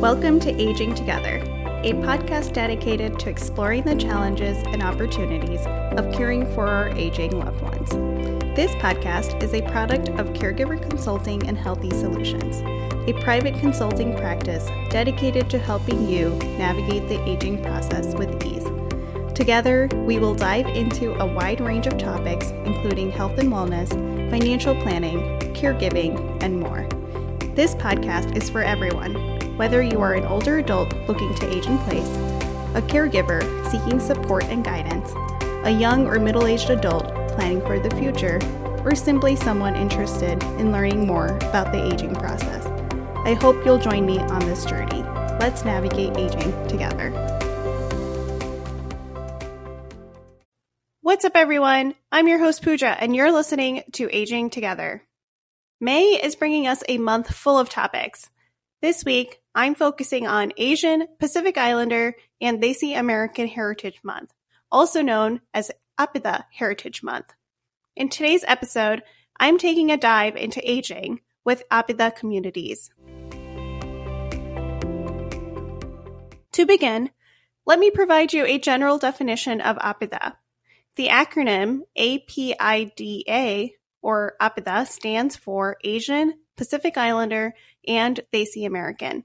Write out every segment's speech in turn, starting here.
Welcome to Aging Together, a podcast dedicated to exploring the challenges and opportunities of caring for our aging loved ones. This podcast is a product of Caregiver Consulting and Healthy Solutions, a private consulting practice dedicated to helping you navigate the aging process with ease. Together, we will dive into a wide range of topics, including health and wellness, financial planning, caregiving, and more. This podcast is for everyone, whether you are an older adult looking to age in place, a caregiver seeking support and guidance, a young or middle aged adult planning for the future, or simply someone interested in learning more about the aging process. I hope you'll join me on this journey. Let's navigate aging together. What's up, everyone? I'm your host, Pooja, and you're listening to Aging Together. May is bringing us a month full of topics. This week, I'm focusing on Asian, Pacific Islander, and Desi American Heritage Month, also known as Apida Heritage Month. In today's episode, I'm taking a dive into aging with Apida communities. To begin, let me provide you a general definition of Apida. The acronym APIDA or APIDA stands for Asian, Pacific Islander, and Desi American.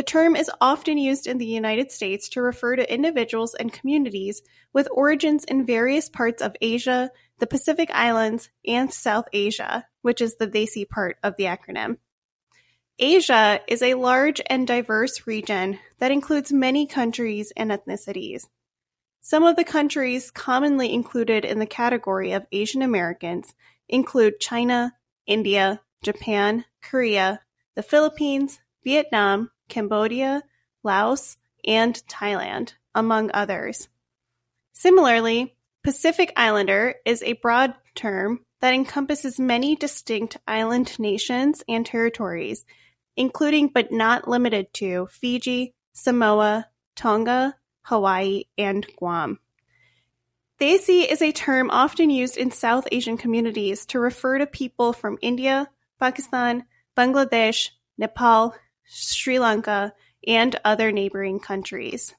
The term is often used in the United States to refer to individuals and communities with origins in various parts of Asia, the Pacific Islands, and South Asia, which is the Desi part of the acronym. Asia is a large and diverse region that includes many countries and ethnicities. Some of the countries commonly included in the category of Asian Americans include China, India, Japan, Korea, the Philippines, Vietnam, Cambodia, Laos, and Thailand, among others. Similarly, Pacific Islander is a broad term that encompasses many distinct island nations and territories, including but not limited to Fiji, Samoa, Tonga, Hawaii, and Guam. Desi is a term often used in South Asian communities to refer to people from India, Pakistan, Bangladesh, Nepal, Sri Lanka, and other neighboring countries.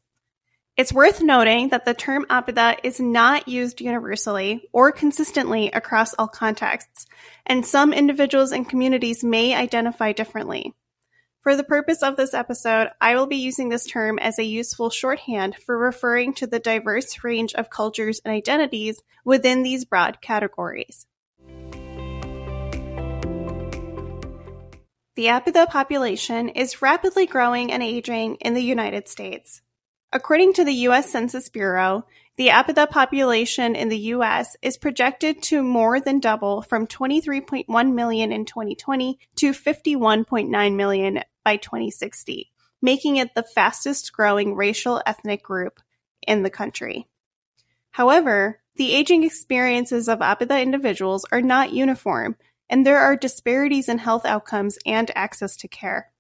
It's worth noting that the term Apida is not used universally or consistently across all contexts, and some individuals and communities may identify differently. For the purpose of this episode, I will be using this term as a useful shorthand for referring to the diverse range of cultures and identities within these broad categories. The Apida population is rapidly growing and aging in the United States. According to the U.S. Census Bureau, the Apida population in the U.S. is projected to more than double from 23.1 million in 2020 to 51.9 million by 2060, making it the fastest growing racial ethnic group in the country. However, the aging experiences of Apida individuals are not uniform, and there are disparities in health outcomes and access to care.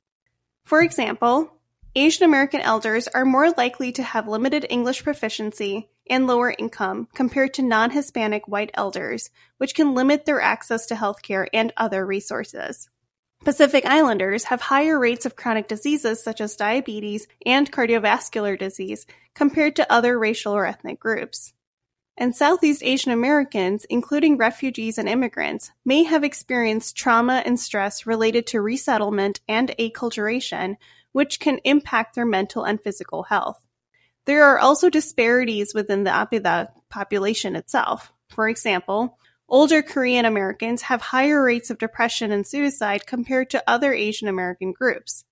For example, Asian American elders are more likely to have limited English proficiency and lower income compared to non Hispanic white elders, which can limit their access to healthcare and other resources. Pacific Islanders have higher rates of chronic diseases such as diabetes and cardiovascular disease compared to other racial or ethnic groups. And Southeast Asian Americans, including refugees and immigrants, may have experienced trauma and stress related to resettlement and acculturation, which can impact their mental and physical health. There are also disparities within the Apida population itself. For example, older Korean Americans have higher rates of depression and suicide compared to other Asian American groups.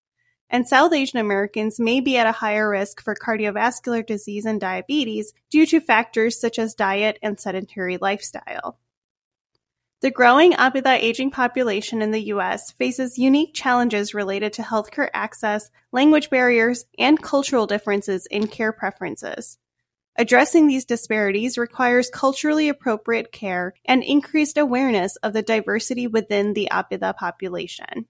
And South Asian Americans may be at a higher risk for cardiovascular disease and diabetes due to factors such as diet and sedentary lifestyle. The growing Apida aging population in the U.S. faces unique challenges related to healthcare access, language barriers, and cultural differences in care preferences. Addressing these disparities requires culturally appropriate care and increased awareness of the diversity within the Apida population.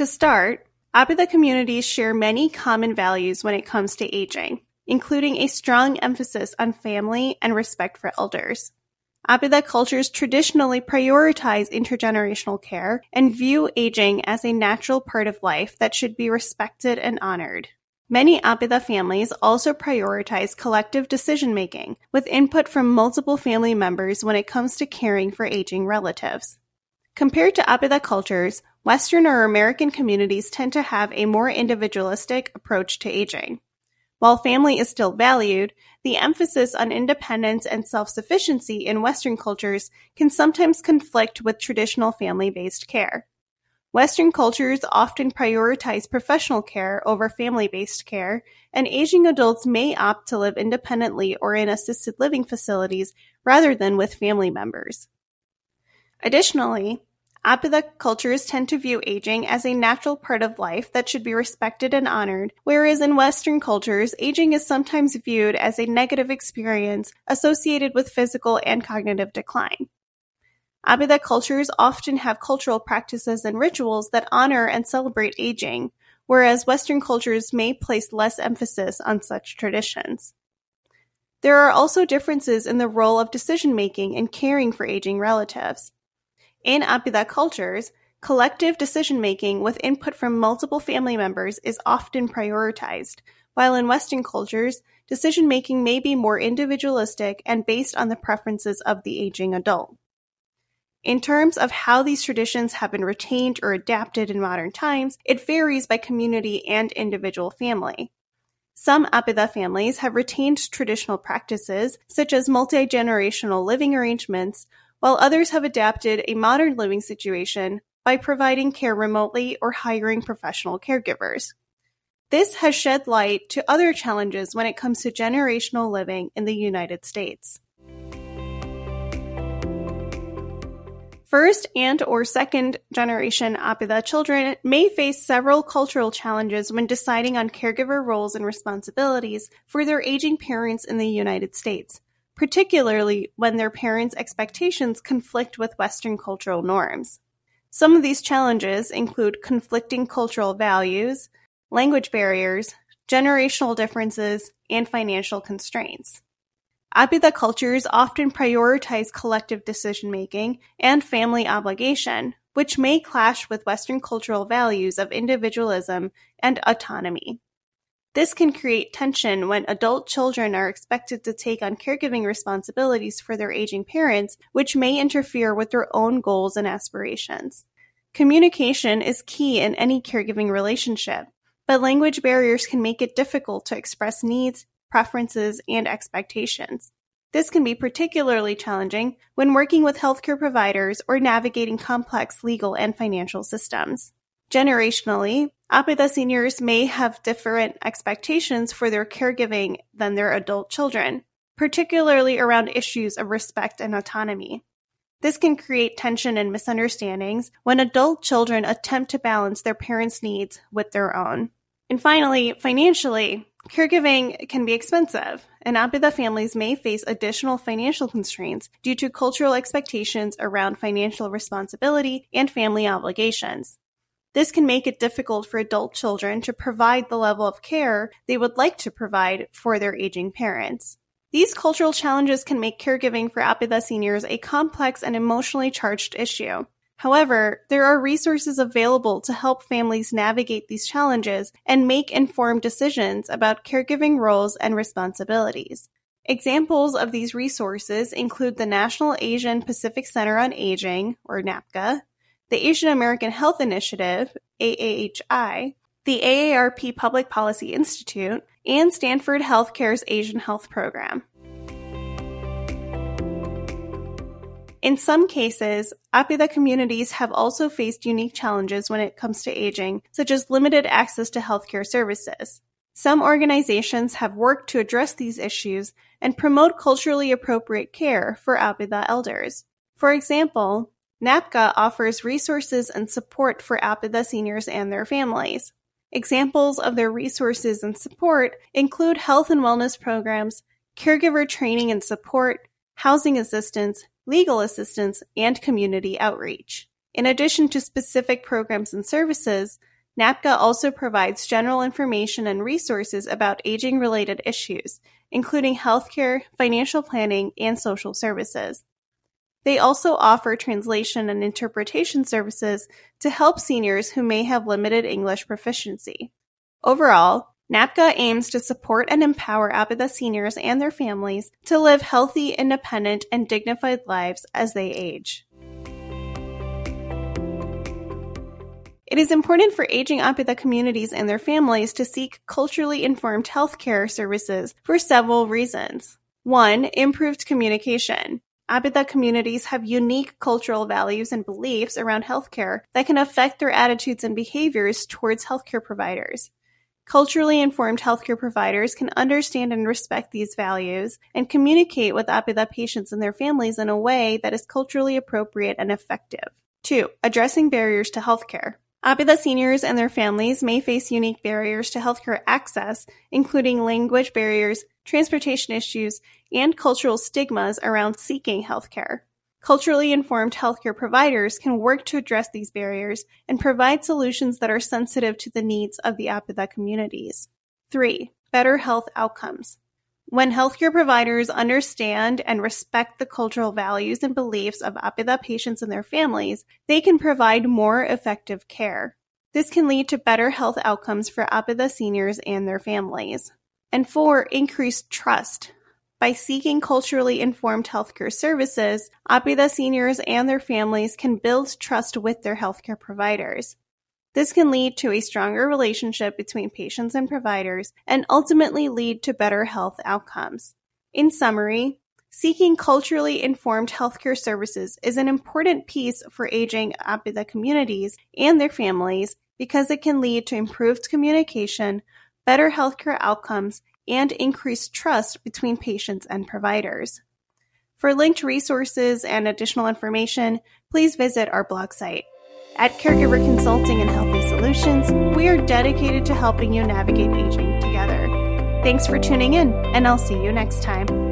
To start, Apida communities share many common values when it comes to aging including a strong emphasis on family and respect for elders. Apida cultures traditionally prioritize intergenerational care and view aging as a natural part of life that should be respected and honored. Many Apida families also prioritize collective decision making, with input from multiple family members when it comes to caring for aging relatives. Compared to Apida cultures, Western or American communities tend to have a more individualistic approach to aging. While family is still valued, the emphasis on independence and self-sufficiency in Western cultures can sometimes conflict with traditional family-based care. Western cultures often prioritize professional care over family-based care, and aging adults may opt to live independently or in assisted living facilities rather than with family members. Additionally, Apida cultures tend to view aging as a natural part of life that should be respected and honored, whereas in Western cultures, aging is sometimes viewed as a negative experience associated with physical and cognitive decline. Apida cultures often have cultural practices and rituals that honor and celebrate aging, whereas Western cultures may place less emphasis on such traditions. There are also differences in the role of decision making and caring for aging relatives. In Apida cultures, collective decision-making with input from multiple family members is often prioritized, while in Western cultures, decision-making may be more individualistic and based on the preferences of the aging adult. In terms of how these traditions have been retained or adapted in modern times, it varies by community and individual family. Some Apida families have retained traditional practices, such as multi-generational living arrangements, while others have adapted a modern living situation by providing care remotely or hiring professional caregivers. This has shed light to other challenges when it comes to generational living in the United States. First and or second generation Apida children may face several cultural challenges when deciding on caregiver roles and responsibilities for their aging parents in the United States particularly when their parents' expectations conflict with Western cultural norms. Some of these challenges include conflicting cultural values, language barriers, generational differences, and financial constraints. Apida cultures often prioritize collective decision making and family obligation, which may clash with Western cultural values of individualism and autonomy. This can create tension when adult children are expected to take on caregiving responsibilities for their aging parents, which may interfere with their own goals and aspirations. Communication is key in any caregiving relationship, but language barriers can make it difficult to express needs, preferences, and expectations. This can be particularly challenging when working with healthcare providers or navigating complex legal and financial systems. Generationally, Apida seniors may have different expectations for their caregiving than their adult children, particularly around issues of respect and autonomy. This can create tension and misunderstandings when adult children attempt to balance their parents' needs with their own. And finally, financially, caregiving can be expensive, and Apida families may face additional financial constraints due to cultural expectations around financial responsibility and family obligations. This can make it difficult for adult children to provide the level of care they would like to provide for their aging parents. These cultural challenges can make caregiving for Apida seniors a complex and emotionally charged issue. However, there are resources available to help families navigate these challenges and make informed decisions about caregiving roles and responsibilities. Examples of these resources include the National Asian Pacific Center on Aging, or NAPCA, the Asian American Health Initiative, AAHI, the AARP Public Policy Institute, and Stanford Healthcare's Asian Health Program. In some cases, Apida communities have also faced unique challenges when it comes to aging, such as limited access to healthcare services. Some organizations have worked to address these issues and promote culturally appropriate care for Apida elders. For example, NAPCA offers resources and support for Apida seniors and their families. Examples of their resources and support include health and wellness programs, caregiver training and support, housing assistance, legal assistance, and community outreach. In addition to specific programs and services, NAPCA also provides general information and resources about aging related issues, including healthcare, financial planning, and social services. They also offer translation and interpretation services to help seniors who may have limited English proficiency. Overall, NAPCA aims to support and empower APIDA seniors and their families to live healthy, independent, and dignified lives as they age. It is important for aging APIDA communities and their families to seek culturally informed healthcare services for several reasons. One, improved communication. APIDA communities have unique cultural values and beliefs around healthcare that can affect their attitudes and behaviors towards healthcare providers. Culturally informed healthcare providers can understand and respect these values and communicate with APIDA patients and their families in a way that is culturally appropriate and effective. 2. Addressing barriers to healthcare. APIDA seniors and their families may face unique barriers to healthcare access, including language barriers, transportation issues, and cultural stigmas around seeking healthcare. Culturally informed healthcare providers can work to address these barriers and provide solutions that are sensitive to the needs of the APIDA communities. 3. Better health outcomes. When healthcare providers understand and respect the cultural values and beliefs of APIDA patients and their families, they can provide more effective care. This can lead to better health outcomes for APIDA seniors and their families. And four, increased trust. By seeking culturally informed healthcare services, APIDA seniors and their families can build trust with their healthcare providers. This can lead to a stronger relationship between patients and providers and ultimately lead to better health outcomes. In summary, seeking culturally informed healthcare services is an important piece for aging APIDA communities and their families because it can lead to improved communication, better healthcare outcomes, and increase trust between patients and providers. For linked resources and additional information, please visit our blog site. At Caregiver Consulting and Healthy Solutions, we are dedicated to helping you navigate aging together. Thanks for tuning in, and I'll see you next time.